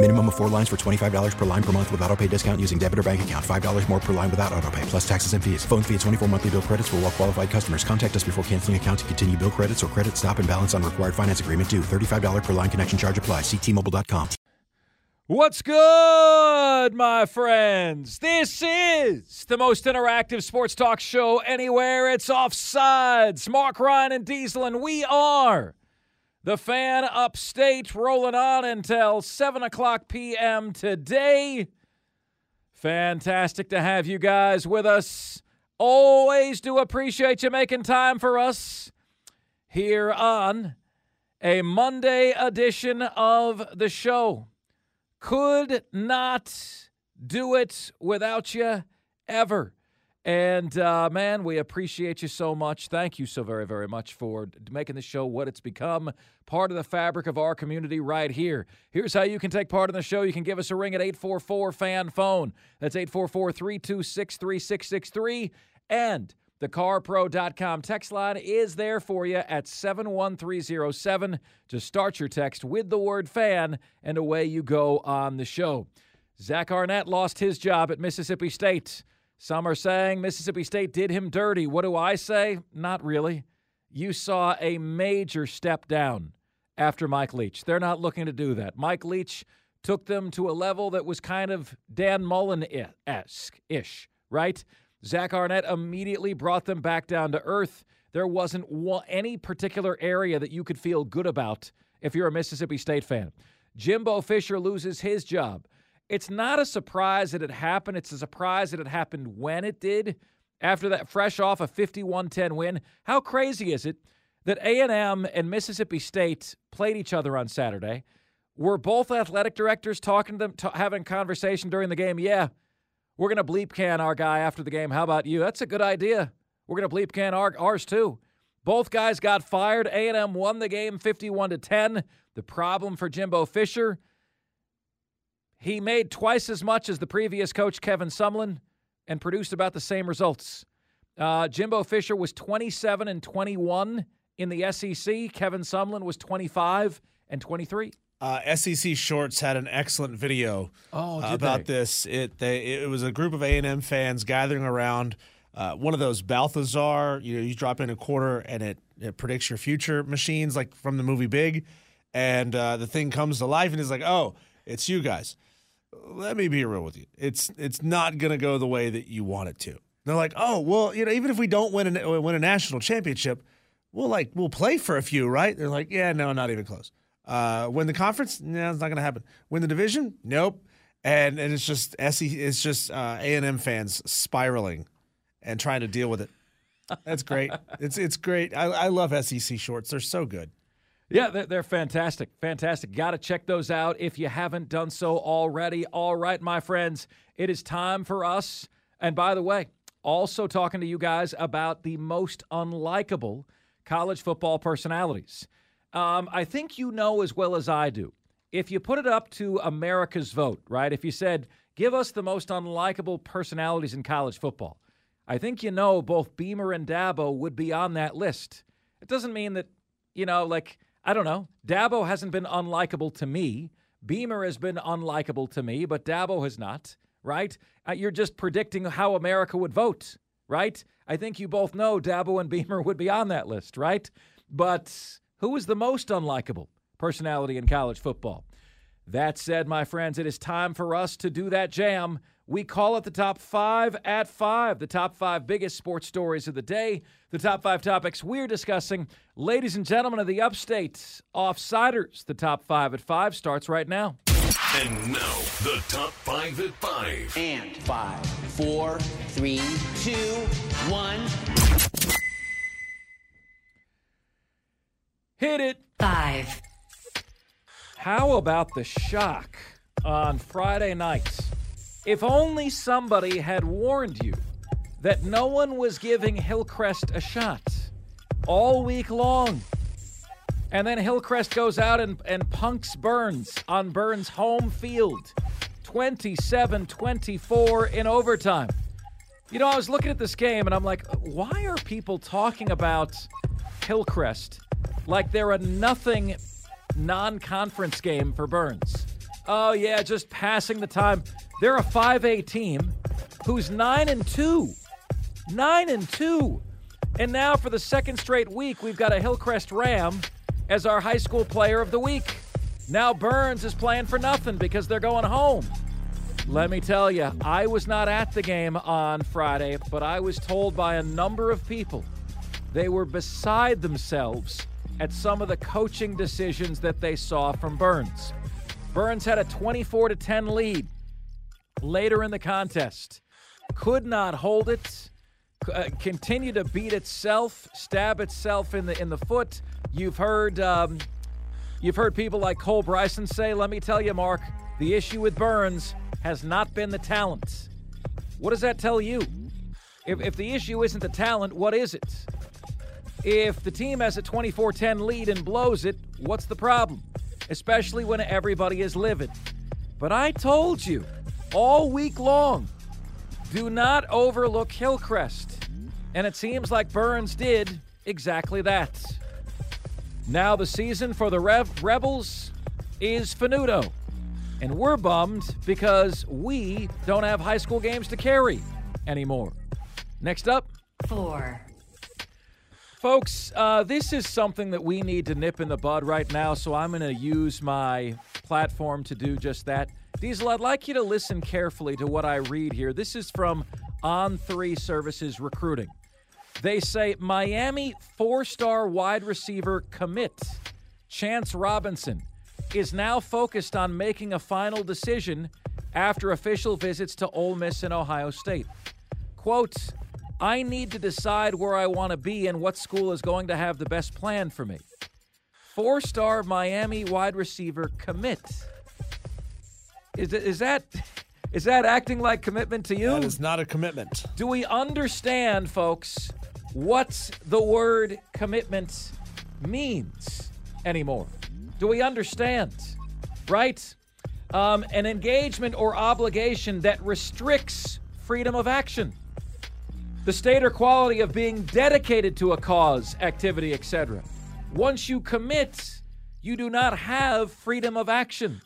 Minimum of four lines for $25 per line per month with auto pay discount using debit or bank account. $5 more per line without auto pay, plus taxes and fees. Phone fee at 24 monthly bill credits for all well qualified customers. Contact us before canceling account to continue bill credits or credit stop and balance on required finance agreement due. $35 per line connection charge apply. Ctmobile.com. What's good, my friends? This is the most interactive sports talk show anywhere. It's Offsides. Marc Ryan and Diesel, and we are the fan upstate rolling on until 7 o'clock p.m. today. Fantastic to have you guys with us. Always do appreciate you making time for us here on a Monday edition of the show. Could not do it without you ever. And uh, man, we appreciate you so much. Thank you so very, very much for making the show what it's become, part of the fabric of our community right here. Here's how you can take part in the show. You can give us a ring at 844 fan phone. That's 844 326 3663. And the carpro.com text line is there for you at 71307 to start your text with the word fan, and away you go on the show. Zach Arnett lost his job at Mississippi State. Some are saying Mississippi State did him dirty. What do I say? Not really. You saw a major step down after Mike Leach. They're not looking to do that. Mike Leach took them to a level that was kind of Dan Mullen esque ish, right? Zach Arnett immediately brought them back down to earth. There wasn't any particular area that you could feel good about if you're a Mississippi State fan. Jimbo Fisher loses his job. It's not a surprise that it happened. It's a surprise that it happened when it did. After that fresh off a 51-10 win, how crazy is it that A&M and Mississippi State played each other on Saturday? Were both athletic directors talking to them, t- having conversation during the game? Yeah, we're going to bleep can our guy after the game. How about you? That's a good idea. We're going to bleep can our, ours too. Both guys got fired. A&M won the game 51 to 10. The problem for Jimbo Fisher, he made twice as much as the previous coach Kevin Sumlin and produced about the same results. Uh, Jimbo Fisher was 27 and 21 in the SEC. Kevin Sumlin was 25 and 23. Uh, SEC Shorts had an excellent video oh, about they? this. It they it was a group of A and M fans gathering around uh, one of those Balthazar. You know, you drop in a quarter and it it predicts your future machines, like from the movie Big, and uh, the thing comes to life and it's like, oh, it's you guys. Let me be real with you. It's it's not gonna go the way that you want it to. They're like, oh, well, you know, even if we don't win a win a national championship, we'll like we'll play for a few, right? They're like, yeah, no, not even close. Uh, win the conference? No, it's not going to happen. Win the division? Nope. And and it's just SE, it's just uh, A and M fans spiraling and trying to deal with it. That's great. it's it's great. I, I love SEC shorts. They're so good. Yeah, they're, they're fantastic. Fantastic. Got to check those out if you haven't done so already. All right, my friends, it is time for us. And by the way, also talking to you guys about the most unlikable college football personalities. Um, I think you know as well as I do. If you put it up to America's vote, right? If you said, give us the most unlikable personalities in college football, I think you know both Beamer and Dabo would be on that list. It doesn't mean that, you know, like, I don't know. Dabo hasn't been unlikable to me. Beamer has been unlikable to me, but Dabo has not, right? Uh, you're just predicting how America would vote, right? I think you both know Dabo and Beamer would be on that list, right? But who is the most unlikable personality in college football? That said, my friends, it is time for us to do that jam. We call it the top five at five, the top five biggest sports stories of the day, the top five topics we're discussing. Ladies and gentlemen of the upstate, Offsiders, the top five at five starts right now. And now, the top five at five. And five, four, three, two, one. Hit it. Five. How about the shock on Friday night? If only somebody had warned you that no one was giving Hillcrest a shot all week long. And then Hillcrest goes out and, and punks Burns on Burns' home field 27 24 in overtime. You know, I was looking at this game and I'm like, why are people talking about Hillcrest like they're a nothing non conference game for Burns? Oh, yeah, just passing the time. They're a 5A team who's 9 and 2. 9 and 2. And now for the second straight week, we've got a Hillcrest Ram as our high school player of the week. Now Burns is playing for nothing because they're going home. Let me tell you, I was not at the game on Friday, but I was told by a number of people they were beside themselves at some of the coaching decisions that they saw from Burns. Burns had a 24 to 10 lead later in the contest. Could not hold it. Uh, continue to beat itself, stab itself in the in the foot. You've heard um, you've heard people like Cole Bryson say, "Let me tell you, Marc, the issue with Burns has not been the talent." What does that tell you? If, if the issue isn't the talent, what is it? If the team has a 24 10 lead and blows it, what's the problem? Especially when everybody is livid. But I told you all week long do not overlook Hillcrest. And it seems like Burns did exactly that. Now the season for the Rev- Rebels is finito. And we're bummed because we don't have high school games to carry anymore. Next up, Four. Folks, uh, this is something that we need to nip in the bud right now, so I'm going to use my platform to do just that. Diesel, I'd like you to listen carefully to what I read here. This is from On3 Services Recruiting. They say Miami four star wide receiver commit, Chance Robinson, is now focused on making a final decision after official visits to Ole Miss and Ohio State. Quote, I need to decide where I want to be and what school is going to have the best plan for me. Four star Miami wide receiver commit. Is, is that is that acting like commitment to you? That is not a commitment. Do we understand, folks, what the word commitment means anymore? Do we understand? Right? Um, an engagement or obligation that restricts freedom of action. The state or quality of being dedicated to a cause, activity, etc. Once you commit, you do not have freedom of action.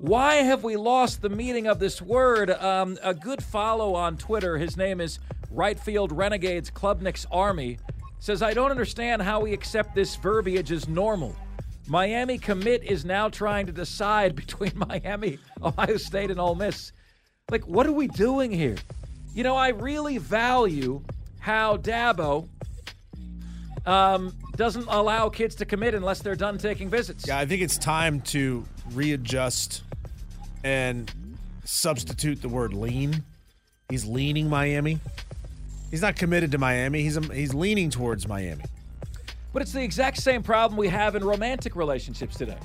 Why have we lost the meaning of this word? Um, a good follow on Twitter, his name is Right Field Renegades Klubnik's Army, says, I don't understand how we accept this verbiage as normal. Miami commit is now trying to decide between Miami, Ohio State, and Ole Miss. Like, what are we doing here? You know, I really value how Dabo um, doesn't allow kids to commit unless they're done taking visits. Yeah, I think it's time to readjust and substitute the word lean. He's leaning Miami. He's not committed to Miami. He's um, he's leaning towards Miami. But it's the exact same problem we have in romantic relationships today.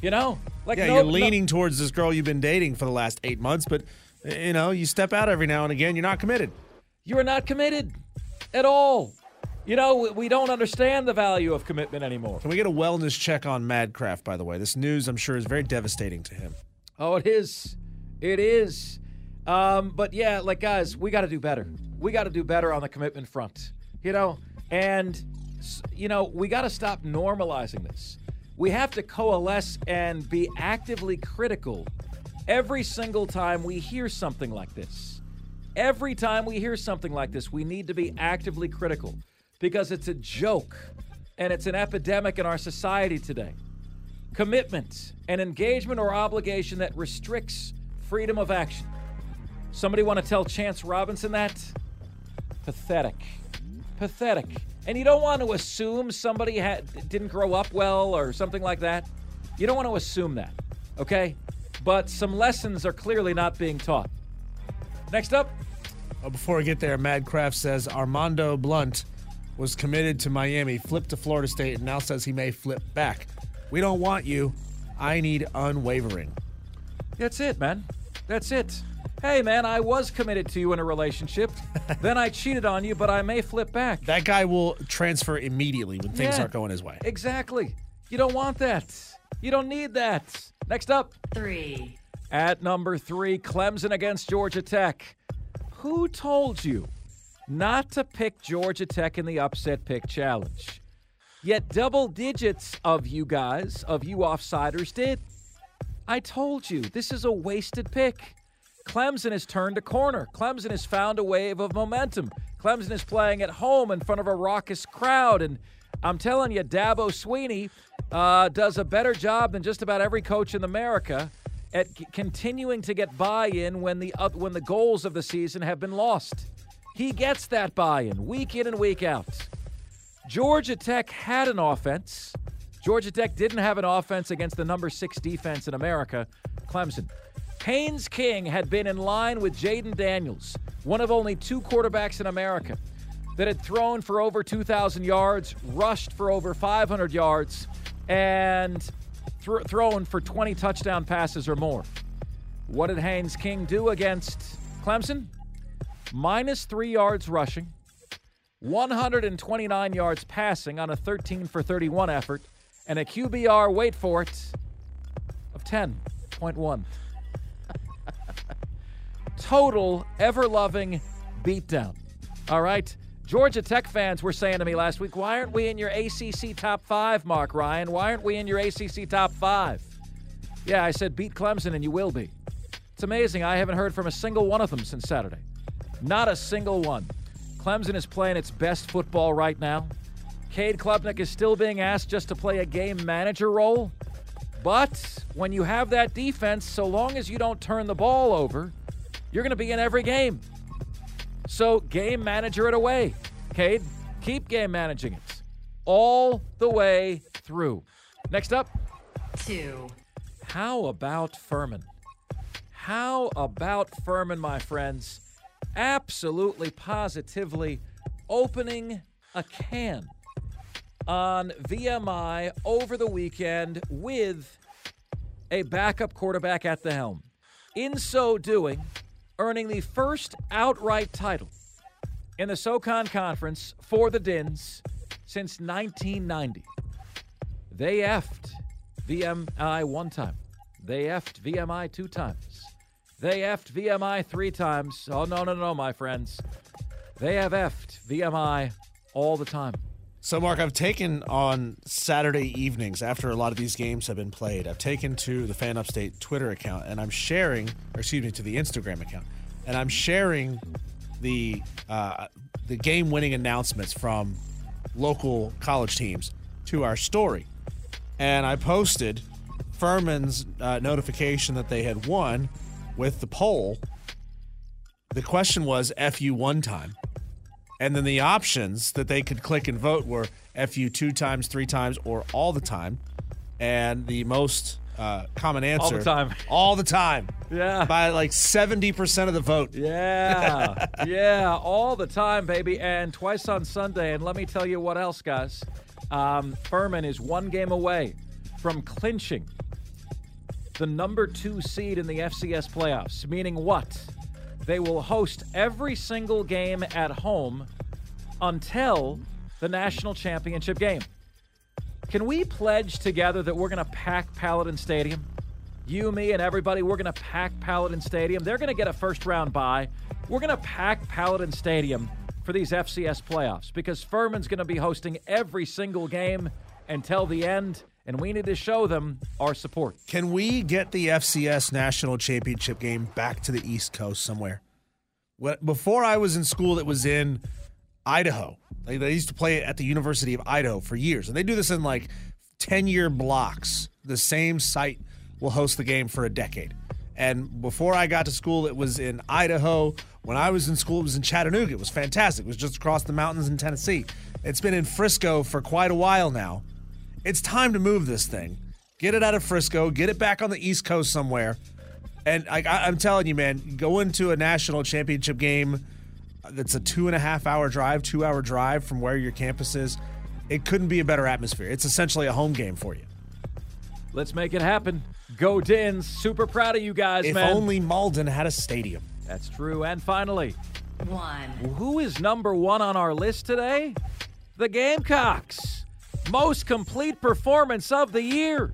You know, like yeah, no, you're leaning no, towards this girl you've been dating for the last eight months, but you know, you step out every now and again. You're not committed. You are not committed at all. You know, we don't understand the value of commitment anymore. Can we get a wellness check on Madcraft, by the way? This news, I'm sure, is very devastating to him. Oh, it is. It is. Um, but yeah, like, guys, we got to do better. We got to do better on the commitment front, you know? And, you know, we got to stop normalizing this. We have to coalesce and be actively critical every single time we hear something like this. Every time we hear something like this, we need to be actively critical because it's a joke and it's an epidemic in our society today. Commitment, an engagement or obligation that restricts freedom of action. Somebody want to tell Chance Robinson that? Pathetic. Pathetic. And you don't want to assume somebody had, didn't grow up well or something like that. You don't want to assume that, okay? But some lessons are clearly not being taught. Next up, before we get there, Madcraft says Armando Blunt was committed to Miami, flipped to Florida State, and now says he may flip back. We don't want you. I need unwavering. That's it, man. That's it. Hey, man, I was committed to you in a relationship. then I cheated on you, but I may flip back. That guy will transfer immediately when things Yeah. aren't going his way. Exactly. You don't want that. You don't need that. Next up, Three. at number three, Clemson against Georgia Tech. Who told you not to pick Georgia Tech in the upset pick challenge? Yet double digits of you guys, of you offsiders, did. I told you, this is a wasted pick. Clemson has turned a corner. Clemson has found a wave of momentum. Clemson is playing at home in front of a raucous crowd. And I'm telling you, Dabo Swinney uh, does a better job than just about every coach in America at c- continuing to get buy-in when the uh, when the goals of the season have been lost. He gets that buy-in week in and week out. Georgia Tech had an offense. Georgia Tech didn't have an offense against the number six defense in America, Clemson. Haynes King had been in line with Jayden Daniels, one of only two quarterbacks in America that had thrown for over 2,000 yards, rushed for over 500 yards, and thr thrown for 20 touchdown passes or more. What did Haynes King do against Clemson? Minus three yards rushing, 129 yards passing on a 13 for 31 effort, and a QBR, wait for it, of 10.1. Total ever loving beatdown. All right. Georgia Tech fans were saying to me last week, why aren't we in your ACC top five, Marc Ryan? Why aren't we in your ACC top five? Yeah, I said beat Clemson and you will be. It's amazing. I haven't heard from a single one of them since Saturday. Not a single one. Clemson is playing its best football right now. Cade Klubnik is still being asked just to play a game manager role. But when you have that defense, so long as you don't turn the ball over, you're going to be in every game. So game manager it away. Cade, keep game managing it all the way through. Next up, Two. how about Furman? How about Furman, my friends? Absolutely, positively opening a can on VMI over the weekend with a backup quarterback at the helm. In so doing, earning the first outright title in the SoCon Conference for the Dins since 1990. They effed VMI one time. They effed VMI two times. They effed VMI three times. Oh, no, no, no, my friends. They have effed VMI all the time. So, Mark, I've taken on Saturday evenings after a lot of these games have been played. I've taken to the Fan Upstate Twitter account and I'm sharing, or excuse me, to the Instagram account, and I'm sharing the uh, the game-winning announcements from local college teams to our story. And I posted Furman's uh, notification that they had won with the poll. The question was "fu one time." And then the options that they could click and vote were FU two times, three times, or all the time. And the most uh, common answer all the time. all the time, Yeah. by like 70% of the vote. Yeah, yeah, all the time, baby, and twice on Sunday. And let me tell you what else, guys. Um, Furman is one game away from clinching the number two seed in the FCS playoffs, meaning what? They will host every single game at home until the national championship game. Can we pledge together that we're going to pack Paladin Stadium? You, me, and everybody, we're going to pack Paladin Stadium. They're going to get a first round bye. We're going to pack Paladin Stadium for these FCS playoffs because Furman's going to be hosting every single game until the end, and we need to show them our support. Can we get the FCS national championship game back to the East Coast somewhere? Before I was in school, it was in Idaho. They, they used to play it at the University of Idaho for years, and they do this in like 10 year blocks. The same site will host the game for a decade. And before I got to school, it was in Idaho. When I was in school, it was in Chattanooga. It was fantastic. It was just across the mountains in Tennessee. It's been in Frisco for quite a while now. It's time to move this thing. Get it out of Frisco, get it back on the East Coast somewhere. And I, I, I'm telling you, man, go into a national championship game that's a two and a half hour drive, two hour drive from where your campus is. It couldn't be a better atmosphere. It's essentially a home game for you. Let's make it happen. Go Dins. Super proud of you guys, If man. If only Mauldin had a stadium. That's true. And finally, One. who is number one on our list today? The Gamecocks. Most complete performance of the year.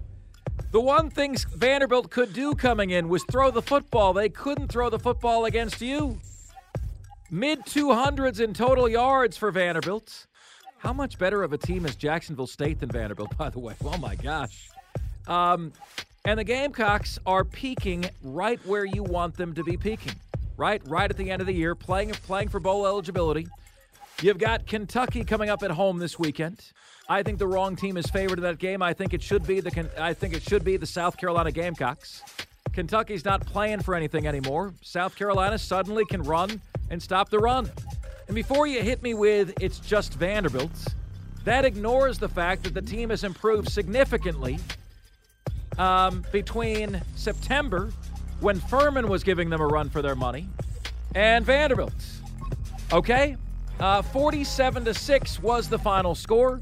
The one thing Vanderbilt could do coming in was throw the football. They couldn't throw the football against you. Mid 200s in total yards for Vanderbilt. How much better of a team is Jacksonville State than Vanderbilt, by the way? Oh my gosh. Um, and the Gamecocks are peaking right where you want them to be peaking. Right, right at the end of the year, playing playing for bowl eligibility. You've got Kentucky coming up at home this weekend. I think the wrong team is favored in that game. I think it should be the I think it should be the South Carolina Gamecocks. Kentucky's not playing for anything anymore. South Carolina suddenly can run and stop the run. And before you hit me with it's just Vanderbilt, that ignores the fact that the team has improved significantly um, between September, when Furman was giving them a run for their money, and Vanderbilt. Okay, uh, 47 to six was the final score,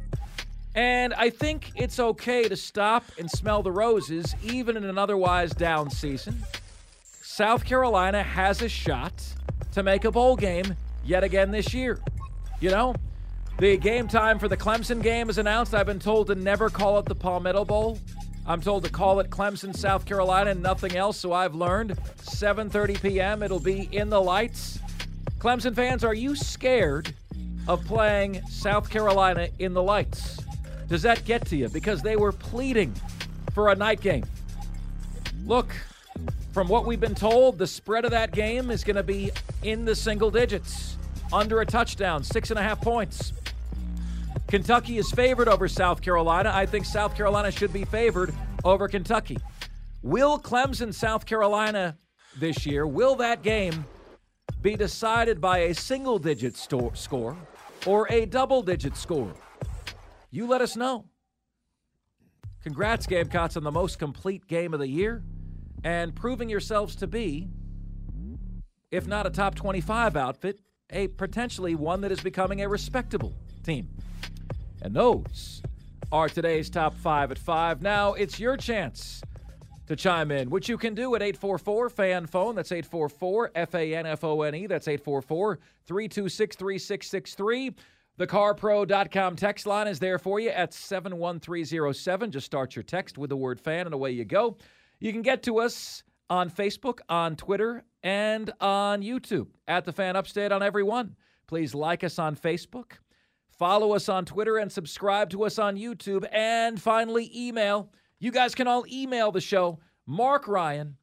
and I think it's okay to stop and smell the roses, even in an otherwise down season. South Carolina has a shot to make a bowl game yet again this year. You know, the game time for the Clemson game is announced. I've been told to never call it the Palmetto Bowl. I'm told to call it Clemson, South Carolina, and nothing else. So I've learned 7:30 p.m. It'll be in the lights. Clemson fans, are you scared of playing South Carolina in the lights? Does that get to you? Because they were pleading for a night game. Look, from what we've been told, the spread of that game is going to be in the single digits, under a touchdown, six and a half points. Kentucky is favored over South Carolina. I think South Carolina should be favored over Kentucky. Will Clemson, South Carolina this year, will that game be decided by a single digit sto- score or a double digit score? You let us know. Congrats, Gamecocks, on the most complete game of the year and proving yourselves to be, if not a top 25 outfit, a potentially one that is becoming a respectable team. And those are today's top five at five. Now it's your chance to chime in, which you can do at 844 FAN phone. That's 844 F A N F O N E. That's 844 326 3663. The carpro.com text line is there for you at 71307. Just start your text with the word fan and away you go. You can get to us on Facebook, on Twitter, and on YouTube at the Fan Upstate on every one. Please like us on Facebook, follow us on Twitter, and subscribe to us on YouTube. And finally, email. You guys can all email the show. Marc Ryan,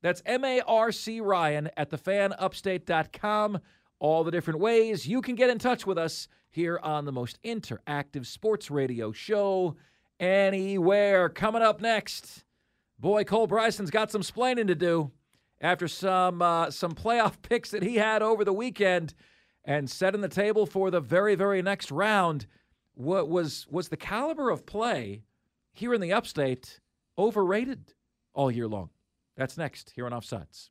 that's M A R C Ryan at thefanupstate.com. All the different ways you can get in touch with us here on the most interactive sports radio show anywhere. Coming up next. Boy, Cole Bryson's got some splaining to do after some uh, some playoff picks that he had over the weekend and setting the table for the very very next round. What was was the caliber of play here in the Upstate overrated all year long? That's next here on Offsides.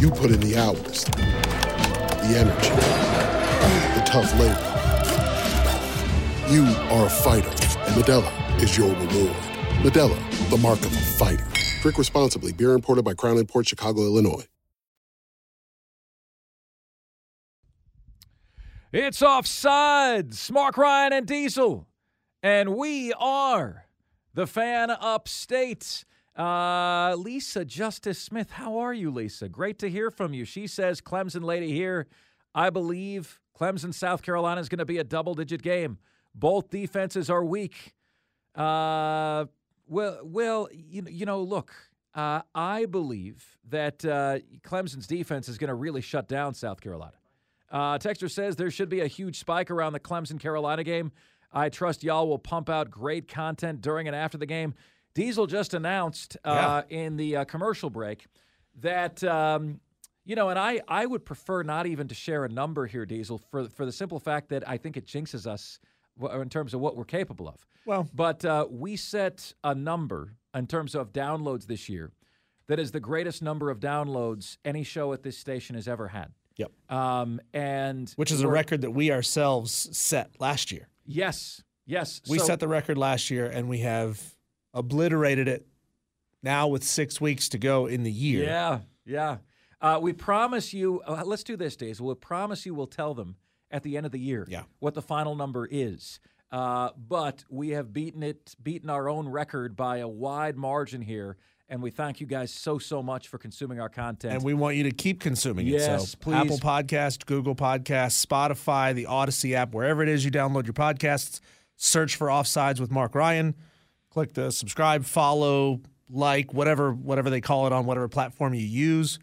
You put in the hours, the energy, the tough labor. You are a fighter, and Modelo is your reward. Modelo, the mark of a fighter. Drink responsibly. Beer imported by Crown Imports Chicago, Illinois. It's offsides. Marc Ryan and Diesel. And we are the fan upstate. Uh, Lisa Justice Smith, how are you, Lisa? Great to hear from you. She says, Clemson lady here. I believe Clemson, South Carolina is going to be a double digit game. Both defenses are weak. Uh, well, well, you, you know, look, uh, I believe that uh, Clemson's defense is going to really shut down South Carolina. Uh, Texter says there should be a huge spike around the Clemson Carolina game. I trust y'all will pump out great content during and after the game. Diesel just announced uh, yeah. in the uh, commercial break that um, you know, and I I would prefer not even to share a number here, Diesel, for for the simple fact that I think it jinxes us in terms of what we're capable of. Well, but uh, we set a number in terms of downloads this year that is the greatest number of downloads any show at this station has ever had. Yep. Um, and which is a record that we ourselves set last year. Yes. Yes. We so, set the record last year, and we have obliterated it now with six weeks to go in the year. Yeah. Yeah. Uh, we promise you. Uh, let's do this, Days. We'll promise you. We'll tell them at the end of the year. Yeah. What the final number is. Uh, but we have beaten it, beaten our own record by a wide margin here and we thank you guys so so much for consuming our content. And we want you to keep consuming yes, it. Yes, so please. Apple Podcast, Google Podcast, Spotify, the Odyssey app, wherever it is you download your podcasts, search for Offsides with Marc Ryan. Click the subscribe, follow, like, whatever whatever they call it on whatever platform you use.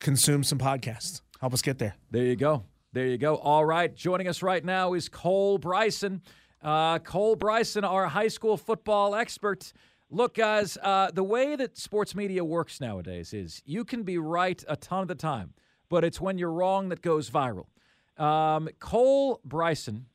Consume some podcasts. Help us get there. There you go. There you go. All right. Joining us right now is Cole Bryson. Uh, Cole Bryson, our high school football expert. Look, guys, uh, the way that sports media works nowadays is you can be right a ton of the time, but it's when you're wrong that goes viral. Um, Cole Bryson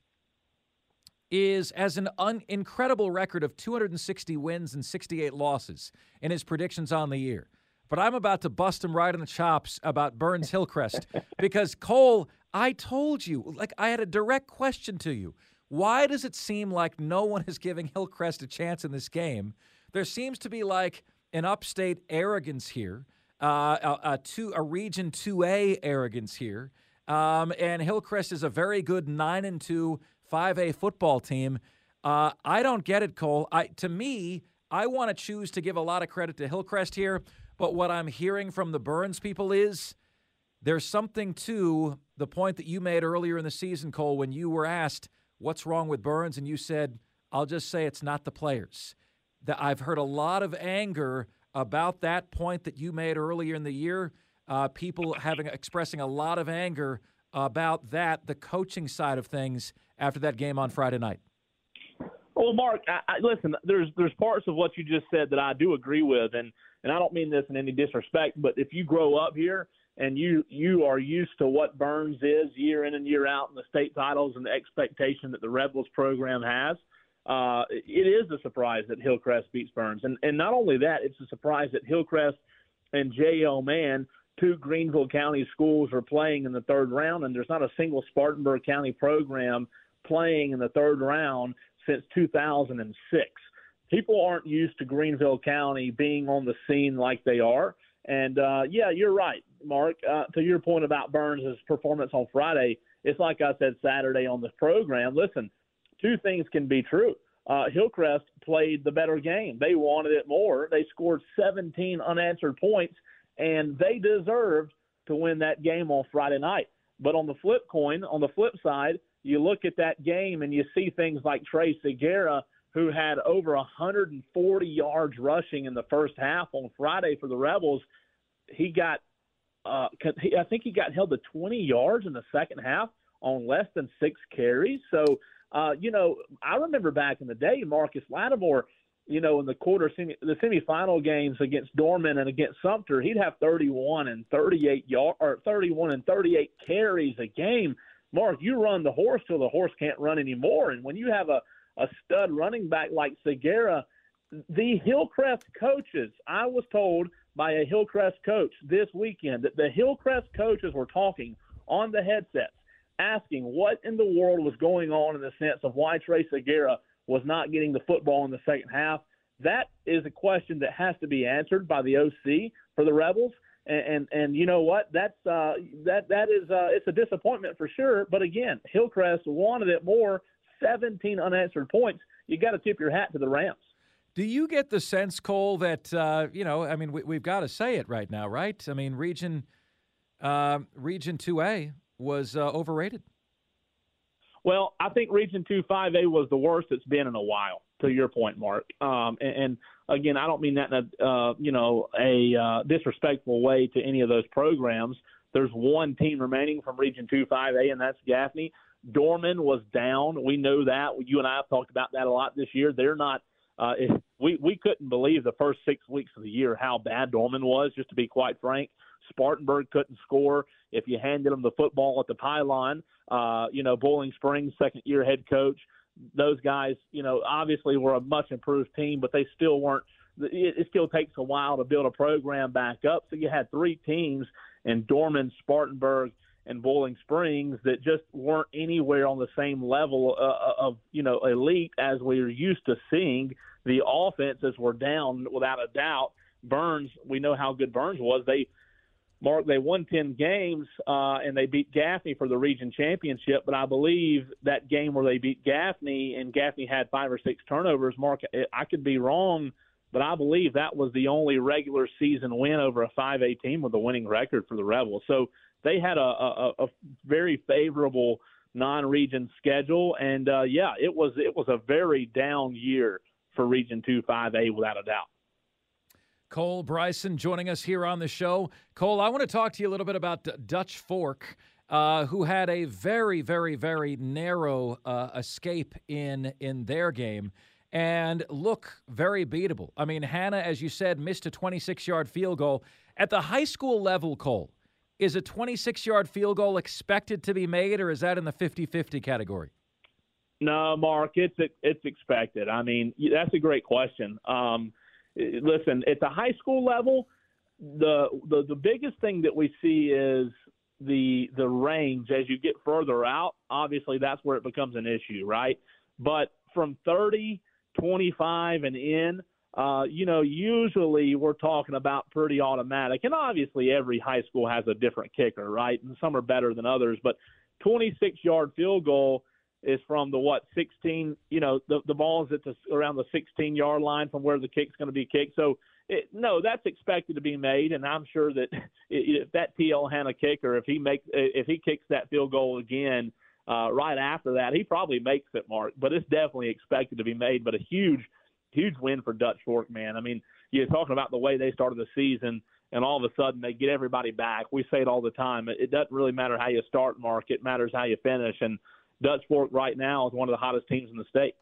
is as an un- incredible record of 260 wins and 68 losses in his predictions on the year. But I'm about to bust him right in the chops about Burns Hillcrest because Cole, I told you, like I had a direct question to you. Why does it seem like no one is giving Hillcrest a chance in this game? there seems to be like an upstate arrogance here, uh, a, a, two, a Region 2A arrogance here. Um, and Hillcrest is a very good 9 and 2 5A football team. Uh, I don't get it, Cole. I, to me, I want to choose to give a lot of credit to Hillcrest here, but what I'm hearing from the Burns people is there's something to the point that you made earlier in the season, Cole, when you were asked what's wrong with Burns, and you said, I'll just say it's not the players that I've heard a lot of anger about that point that you made earlier in the year. Uh, people having expressing a lot of anger about that, the coaching side of things after that game on Friday night. Well, Marc, I, I, listen. There's there's parts of what you just said that I do agree with, and and I don't mean this in any disrespect, but if you grow up here and you you are used to what Burns is year in and year out in the state titles and the expectation that the Rebels program has, uh, it is a surprise that Hillcrest beats Burns. And, and not only that, it's a surprise that Hillcrest and J.L. Mann, two Greenville County schools, are playing in the third round, and there's not a single Spartanburg County program playing in the third round since 2006. People aren't used to Greenville County being on the scene like they are. And uh, yeah, you're right, Marc. Uh, to your point about Burns' performance on Friday, it's like I said Saturday on this program. Listen, two things can be true. Uh, Hillcrest played the better game. They wanted it more. They scored 17 unanswered points, and they deserved to win that game on Friday night. But on the flip coin, on the flip side, you look at that game and you see things like Trey Segura, who had over 140 yards rushing in the first half on Friday for the Rebels. He got uh, I think he got held to 20 yards in the second half on less than six carries. So, uh, you know, I remember back in the day, Marcus Lattimore, you know, in the quarter semi, the semifinal games against Dorman and against Sumter, he'd have 31 and 38 yard or 31 and 38 carries a game. Marc, you run the horse till the horse can't run anymore, and when you have a a stud running back like Segura, the Hillcrest coaches, I was told by a Hillcrest coach this weekend that the Hillcrest coaches were talking on the headsets, asking what in the world was going on in the sense of why Trey Segura was not getting the football in the second half. That is a question that has to be answered by the OC for the Rebels. And and, and you know what? That's uh, that that is uh, it's a disappointment for sure. But again, Hillcrest wanted it more. 17 unanswered points. You got to tip your hat to the Rams. Do you get the sense, Cole, that uh, you know? I mean, we, have got to say it right now, right? I mean, region uh, Region Two A was uh, overrated. Well, I think Region Two Five A was the worst it's been in a while. To your point, Marc. Um, and, and, again, I don't mean that in a uh, you know a uh, disrespectful way to any of those programs. There's one team remaining from Region Two Five A, and that's Gaffney. Dorman was down. We know that. You and I have talked about that a lot this year. They're not uh, we we couldn't believe the first six weeks of the year how bad Dorman was. Just to be quite frank, Spartanburg couldn't score if you handed them the football at the pylon. Uh, you know, Boiling Springs, second year head coach, those guys, you know, obviously were a much improved team, but they still weren't. It, it still takes a while to build a program back up. So you had three teams in Dorman, Spartanburg, and Boiling Springs that just weren't anywhere on the same level uh, uh, of you know elite as we are used to seeing. The offenses were down without a doubt. Burns, we know how good Burns was. They Marc, they won ten games uh, and they beat Gaffney for the region championship. But I believe that game where they beat Gaffney and Gaffney had five or six turnovers. Marc, I could be wrong, but I believe that was the only regular season win over a 5A team with a winning record for the Rebels. So they had a, a, a very favorable non-region schedule, and uh, yeah, it was it was a very down year for Region Two Five A without a doubt. Cole Bryson joining us here on the show. Cole, I want to talk to you a little bit about Dutch Fork, uh, who had a very, very, very narrow uh, escape in in their game and look very beatable. I mean, Hanna, as you said, missed a 26 yard field goal at the high school level. Cole, is a 26 yard field goal expected to be made, or is that in the 50 50 category? No, Marc, it's it's expected. I mean, that's a great question. Um, listen, at the high school level, the, the the biggest thing that we see is the the range as you get further out. Obviously, that's where it becomes an issue, right? But from 30, 25, and in, uh, you know, usually we're talking about pretty automatic. And obviously, every high school has a different kicker, right? And some are better than others. But 26 yard field goal is from the what 16 you know the the ball is at the around the 16 yard line from where the kick's going to be kicked so it, no that's expected to be made and i'm sure that if that T.L. Hanna kicker if he makes if he kicks that field goal again uh right after that he probably makes it mark but it's definitely expected to be made but a huge huge win for Dutch Fork, man. I mean, you're talking about the way they started the season, and all of a sudden they get everybody back. We say it all the time. It, doesn't really matter how you start, Marc. It matters how you finish. And Dutch Fork right now is one of the hottest teams in the state.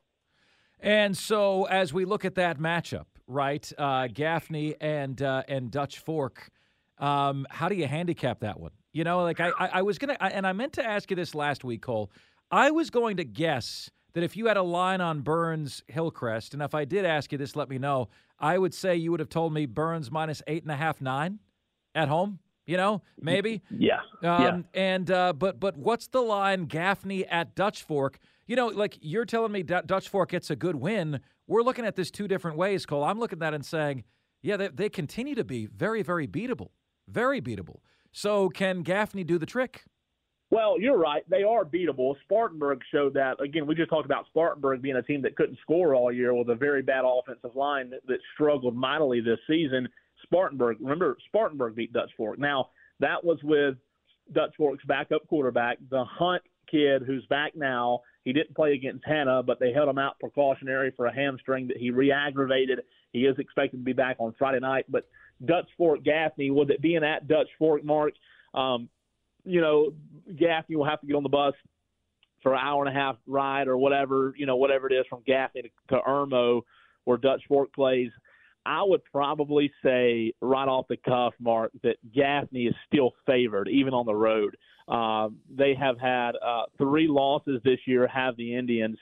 And so, as we look at that matchup, right, uh, Gaffney and uh, and Dutch Fork, um, how do you handicap that one? You know, like I, I, I was gonna, I, and I meant to ask you this last week, Cole. I was going to guess that if you had a line on Burns Hillcrest, and if I did ask you this, let me know. I would say you would have told me Burns minus eight and a half, nine at home. You know, maybe. Yeah. Um, yeah. And uh, but but what's the line Gaffney at Dutch Fork? You know, like you're telling me D- Dutch Fork gets a good win. We're looking at this two different ways, Cole. I'm looking at that and saying, yeah, they, they continue to be very, very beatable, very beatable. So can Gaffney do the trick? Well, you're right. They are beatable. Spartanburg showed that. Again, we just talked about Spartanburg being a team that couldn't score all year with a very bad offensive line that, that struggled mightily this season. Spartanburg, remember, Spartanburg beat Dutch Fork. Now, that was with Dutch Fork's backup quarterback, the Hunt kid, who's back now. He didn't play against Hanna, but they held him out precautionary for a hamstring that he re aggravated. He is expected to be back on Friday night. But Dutch Fork Gaffney, with it being at Dutch Fork, Marc, um, you know, Gaffney will have to get on the bus for an hour and a half ride or whatever, you know, whatever it is from Gaffney to, to Irmo where Dutch Fork plays. I would probably say right off the cuff, Marc, that Gaffney is still favored, even on the road. Uh, they have had uh, three losses this year, have the Indians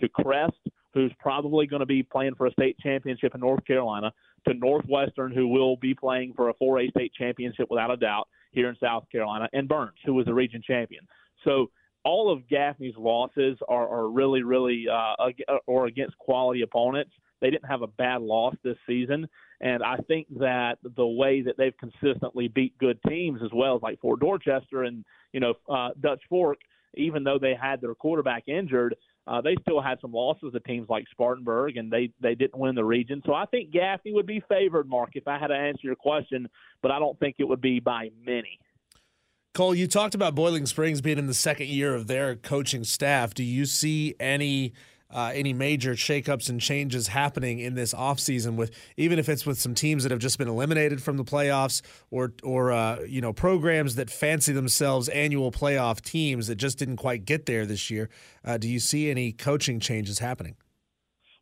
to Crest, who's probably going to be playing for a state championship in North Carolina, to Northwestern, who will be playing for a 4A state championship without a doubt here in South Carolina, and Burns, who was the region champion. So all of Gaffney's losses are, are really, really, uh, or against quality opponents. They didn't have a bad loss this season. And I think that the way that they've consistently beat good teams as well as like Fort Dorchester and, you know, uh, Dutch Fork, even though they had their quarterback injured, uh, they still had some losses to teams like Spartanburg, and they they didn't win the region. So I think Gaffney would be favored, Marc, if I had to answer your question, but I don't think it would be by many. Cole, you talked about Boiling Springs being in the second year of their coaching staff. Do you see any uh, any major shakeups and changes happening in this offseason with even if it's with some teams that have just been eliminated from the playoffs or or uh, you know programs that fancy themselves annual playoff teams that just didn't quite get there this year uh, do you see any coaching changes happening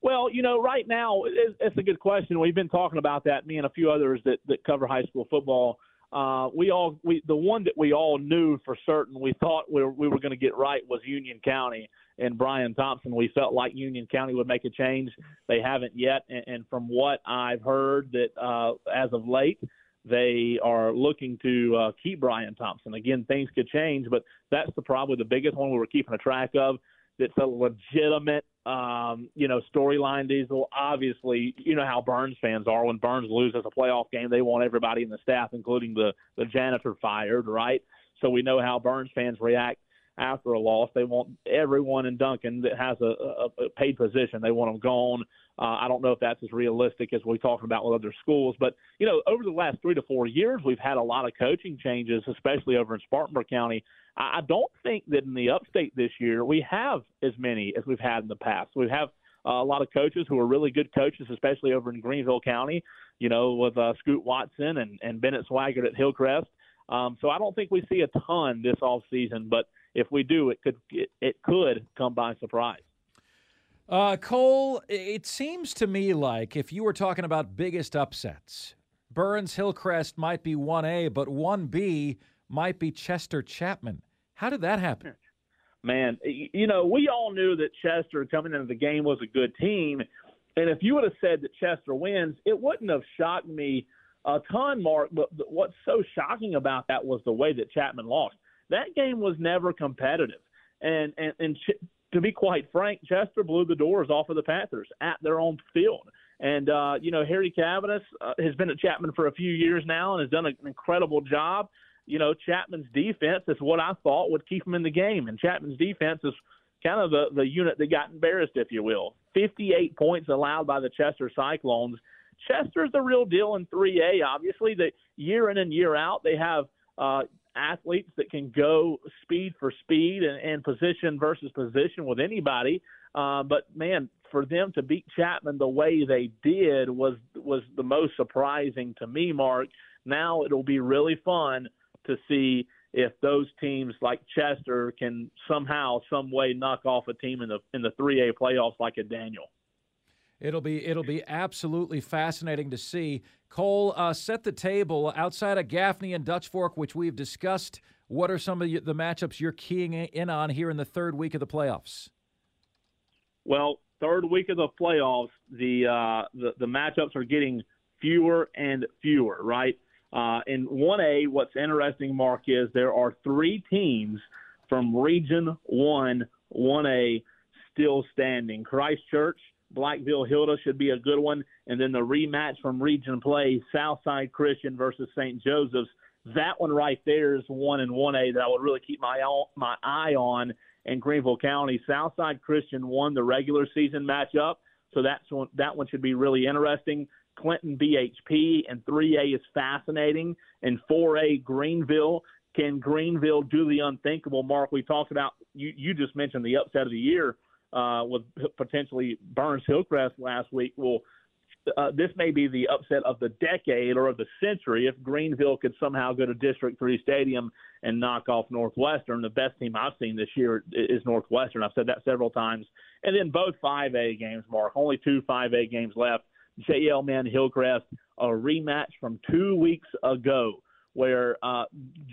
well, you know, right now it's a good question. We've been talking about that. Me and a few others that, that cover high school football. Uh, we all we the one that we all knew for certain we thought we were, we were going to get right was Union County, and Brian Thompson. We felt like Union County would make a change. They haven't yet, and, and from what I've heard, that uh, as of late, they are looking to uh, keep Brian Thompson. Again, things could change, but that's the probably the biggest one we were keeping a track of. That's a legitimate, um, you know, storyline. Diesel. Obviously, you know how Byrnes fans are. When Byrnes loses a playoff game, they want everybody in the staff, including the the janitor, fired. Right. So we know how Byrnes fans react after a loss. They want everyone in Duncan that has a, a, a paid position. They want them gone. Uh, I don't know if that's as realistic as we talking about with other schools, but you know, over the last three to four years, we've had a lot of coaching changes, especially over in Spartanburg County. I, I don't think that in the Upstate this year we have as many as we've had in the past. We have uh, a lot of coaches who are really good coaches, especially over in Greenville County. You know, with uh, Scoot Watson and and Bennett Swaggart at Hillcrest. Um, so I don't think we see a ton this off season, but if we do, it could it, it could come by surprise. Uh, Cole, it seems to me like if you were talking about biggest upsets, Byrnes Hillcrest might be 1A, but 1B might be Chester Chapman. How did that happen? Man, you know, we all knew that Chester coming into the game was a good team. And if you would have said that Chester wins, it wouldn't have shocked me a ton, Marc. But what's so shocking about that was the way that Chapman lost that game was never competitive. And and and ch- to be quite frank, Chester blew the doors off of the Panthers at their own field. And uh, you know, Harry Cavanis uh, has been at Chapman for a few years now and has done an incredible job. You know, Chapman's defense is what I thought would keep him in the game, and Chapman's defense is kind of the the unit that got embarrassed, if you will. 58 points allowed by the Chester Cyclones. Chester's the real deal in 3A. Obviously, the year in and year out, they have uh, athletes that can go speed for speed and, and position versus position with anybody. Uh, but man, for them to beat Chapman the way they did was was the most surprising to me. Marc. Now it'll be really fun to see if those teams like Chester can somehow, some way, knock off a team in the in the 3A playoffs like a Daniel. It'll be it'll be absolutely fascinating to see. Cole, uh, set the table outside of Gaffney and Dutch Fork, which we've discussed. What are some of the matchups you're keying in on here in the third week of the playoffs? Well, third week of the playoffs, the uh, the, the matchups are getting fewer and fewer. Right. Uh, in 1A, what's interesting, Marc, is there are three teams from Region 1, 1A still standing. Christchurch, Blackville Hilda should be a good one. And then the rematch from region play, Southside Christian versus St. Joseph's. That one right there is one and one A that I would really keep my my eye on in Greenville County. Southside Christian won the regular season matchup, so that's one, that one should be really interesting. Clinton BHP and 3A is fascinating, and 4A Greenville. Can Greenville do the unthinkable? Marc, we talked about you. You just mentioned the upset of the year uh, with potentially Byrnes Hillcrest last week. Well, uh, this may be the upset of the decade or of the century if Greenville could somehow go to District Three Stadium and knock off Northwestern. The best team I've seen this year is Northwestern. I've said that several times. And then both 5A games, Marc. Only two 5A games left. JL Mann Hillcrest, a rematch from two weeks ago where uh,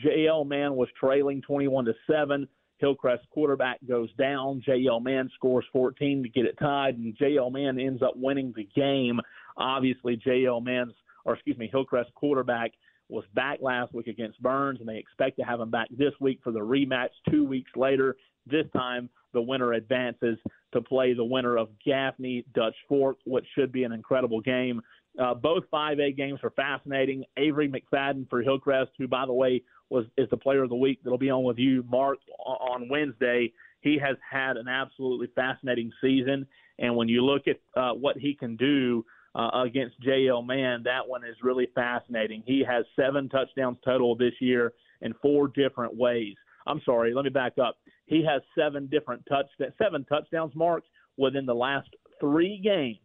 JL Mann was trailing 21 to 7. Hillcrest quarterback goes down. JL Mann scores 14 to get it tied, and JL Mann ends up winning the game. Obviously, JL Mann's, or excuse me, Hillcrest quarterback was back last week against Byrnes, and they expect to have him back this week for the rematch two weeks later. This time, the winner advances to play the winner of Gaffney Dutch Fork, which should be an incredible game. Uh, both 5A games are fascinating. Avery McFadden for Hillcrest, who, by the way, was is the player of the week that'll be on with you, Marc, on Wednesday. He has had an absolutely fascinating season, and when you look at uh, what he can do uh, against JL Mann, that one is really fascinating. He has seven touchdowns total this year in four different ways. I'm sorry, let me back up. He has seven different touch seven touchdowns marks within the last three games.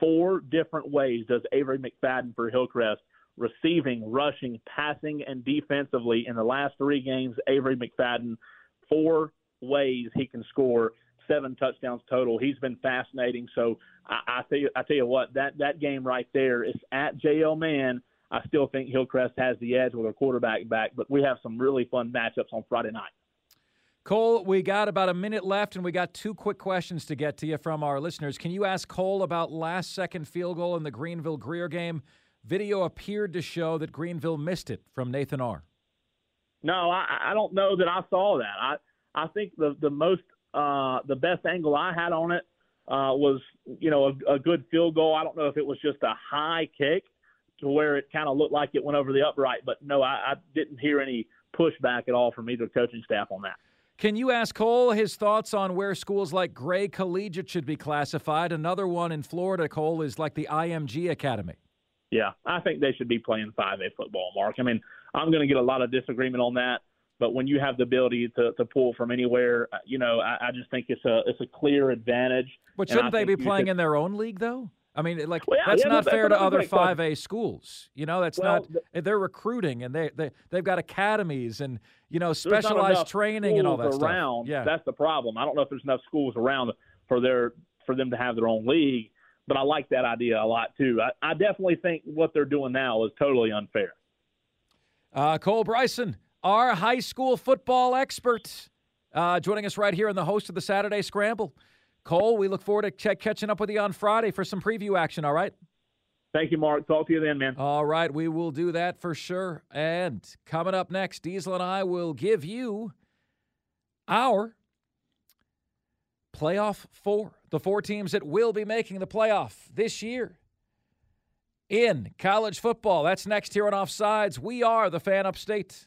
Four different ways does Avery McFadden for Hillcrest receiving, rushing, passing, and defensively in the last three games. Avery McFadden, four ways he can score seven touchdowns total. He's been fascinating. So I, I tell you, I tell you what, that that game right there is at JL Mann. I still think Hillcrest has the edge with a quarterback back, but we have some really fun matchups on Friday night. Cole, we got about a minute left, and we got two quick questions to get to you from our listeners. Can you ask Cole about last second field goal in the Greenville Greer game? Video appeared to show that Greenville missed it from Nathan R. No, I, I don't know that I saw that. I I think the the most uh, the best angle I had on it uh, was you know a, a good field goal. I don't know if it was just a high kick to where it kind of looked like it went over the upright, but no, I, I didn't hear any pushback at all from either coaching staff on that. Can you ask Cole his thoughts on where schools like Gray Collegiate should be classified? Another one in Florida, Cole, is like the IMG Academy. Yeah, I think they should be playing 5A football, Marc. I mean, I'm going to get a lot of disagreement on that, but when you have the ability to, to pull from anywhere, uh, you know, I, I just think it's a it's a clear advantage. But shouldn't they be playing should... in their own league though? I mean, like well, yeah, that's yeah, not that's, fair to other five A schools. You know, that's well, not. They're recruiting and they they they've got academies and you know specialized training and all that around. stuff. Yeah, that's the problem. I don't know if there's enough schools around for their for them to have their own league but I like that idea a lot too. I, I definitely think what they're doing now is totally unfair. Uh, Cole Bryson, our high school football expert, uh, joining us right here in the host of the Saturday Scramble. Cole, we look forward to ch- catching up with you on Friday for some preview action, all right? Thank you, Marc. Talk to you then, man. All right, we will do that for sure. And coming up next, Diesel and I will give you our playoff four the four teams that will be making the playoff this year in college football. That's next here on Offsides. We are the fan upstate.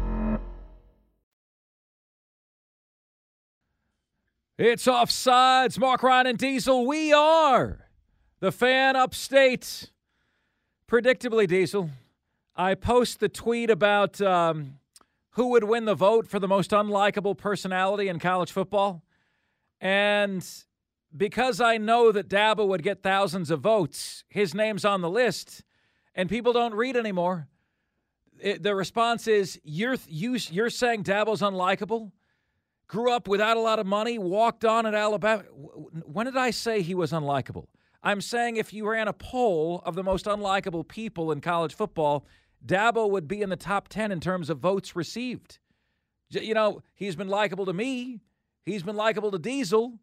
It's offsides. Marc Ryan and Diesel. We are the fan upstate. Predictably, Diesel. I post the tweet about. Um, who would win the vote for the most unlikable personality in college football. And because I know that Dabo would get thousands of votes, his name's on the list, and people don't read anymore. It, the response is you're you, you're saying Dabo's unlikable. Grew up without a lot of money, walked on at Alabama. When did I say he was unlikable? I'm saying if you ran a poll of the most unlikable people in college football, Dabo would be in the top 10 in terms of votes received. You know, he's been likable to me. He's been likable to Diesel,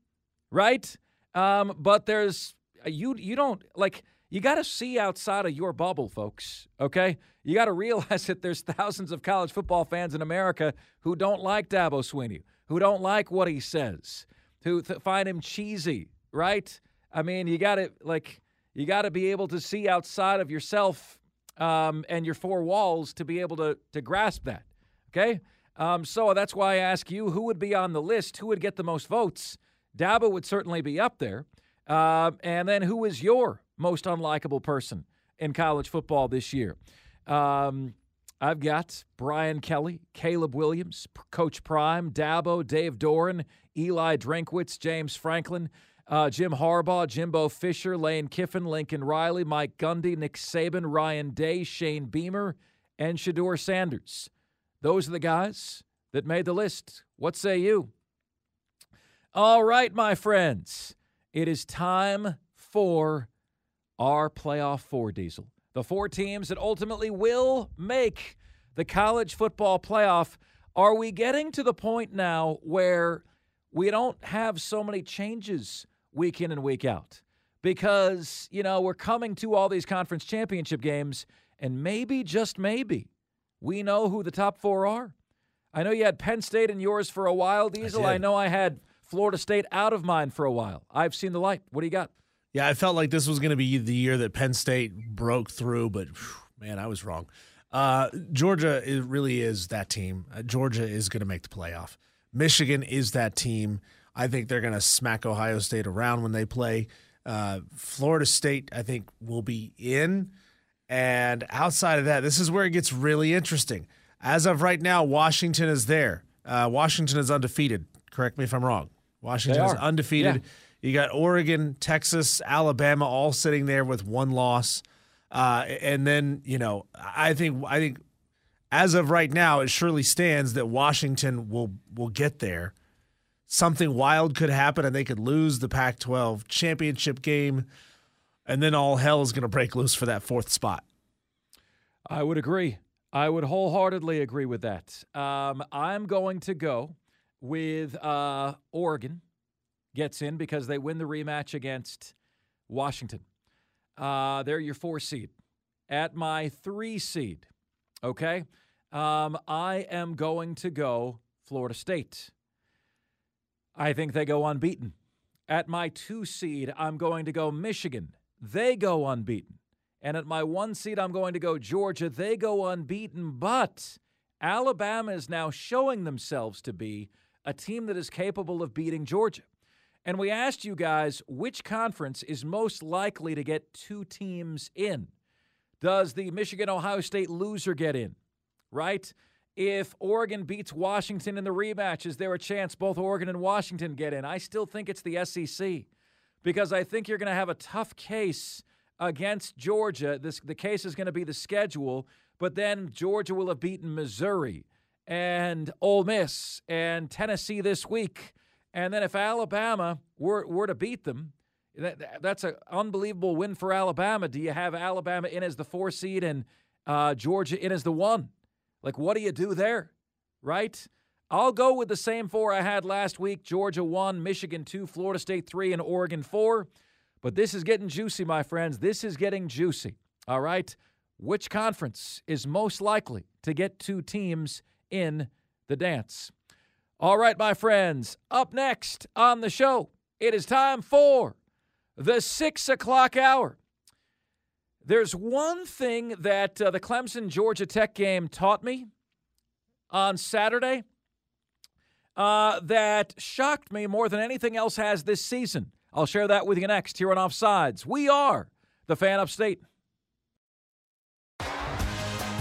right? Um, but there's you you don't like you got to see outside of your bubble, folks. Okay, you got to realize that there's thousands of college football fans in America who don't like Dabo Swinney, who don't like what he says, who th- find him cheesy, right? I mean, you got to like You got to be able to see outside of yourself um, and your four walls to be able to to grasp that. Okay, um, so that's why I ask you who would be on the list, who would get the most votes. Dabo would certainly be up there, uh, and then who is your most unlikable person in college football this year? Um, I've got Brian Kelly, Caleb Williams, Coach Prime, Dabo, Dave Doeren, Eli Drinkwitz, James Franklin, uh, Jim Harbaugh, Jimbo Fisher, Lane Kiffin, Lincoln Riley, Mike Gundy, Nick Saban, Ryan Day, Shane Beamer, and Shedeur Sanders. Those are the guys that made the list. What say you? All right, my friends, it is time for our playoff four diesel. The four teams that ultimately will make the college football playoff. Are we getting to the point now where we don't have so many changes week in and week out? Because, you know, we're coming to all these conference championship games, and maybe, just maybe, we know who the top four are. I know you had Penn State in yours for a while, Diesel. I, I know I had Florida State out of mine for a while. I've seen the light. What do you got? Yeah, I felt like this was going to be the year that Penn State broke through, but man, I was wrong. Uh, Georgia it really is that team. Uh, Georgia is going to make the playoff. Michigan is that team. I think they're going to smack Ohio State around when they play. Uh, Florida State, I think, will be in. And outside of that, this is where it gets really interesting. As of right now, Washington is there. Uh, Washington is undefeated. Correct me if I'm wrong. Washington is undefeated. Yeah. You got Oregon, Texas, Alabama, all sitting there with one loss. Uh, and then you know, I think I think as of right now, it surely stands that Washington will will get there. Something wild could happen, and they could lose the Pac-12 championship game, and then all hell is going to break loose for that fourth spot. I would agree. I would wholeheartedly agree with that. Um, I'm going to go with uh, Oregon gets in because they win the rematch against Washington. Uh, they're your four seed. At my three seed, okay, um, I am going to go Florida State. I think they go unbeaten. At my two seed, I'm going to go Michigan. They go unbeaten. And at my one seed, I'm going to go Georgia. They go unbeaten, but Alabama is now showing themselves to be a team that is capable of beating Georgia. And we asked you guys which conference is most likely to get two teams in. Does the Michigan Ohio State loser get in? Right? If Oregon beats Washington in the rematch, is there a chance both Oregon and Washington get in? I still think it's the SEC because I think you're going to have a tough case against Georgia. This the case is going to be the schedule, but then Georgia will have beaten Missouri and Ole Miss and Tennessee this week. And then if Alabama were, were to beat them, that, that's an unbelievable win for Alabama. Do you have Alabama in as the four seed and uh, Georgia in as the one? Like, what do you do there, right? I'll go with the same four I had last week Georgia one, Michigan two, Florida State three, and Oregon four. But this is getting juicy, my friends. This is getting juicy. All right. Which conference is most likely to get two teams in the dance? All right, my friends, up next on the show, it is time for the six o'clock hour. There's one thing that uh, the Clemson Georgia Tech game taught me on Saturday uh, that shocked me more than anything else has this season. I'll share that with you next here on Offsides. We are the fan upstate.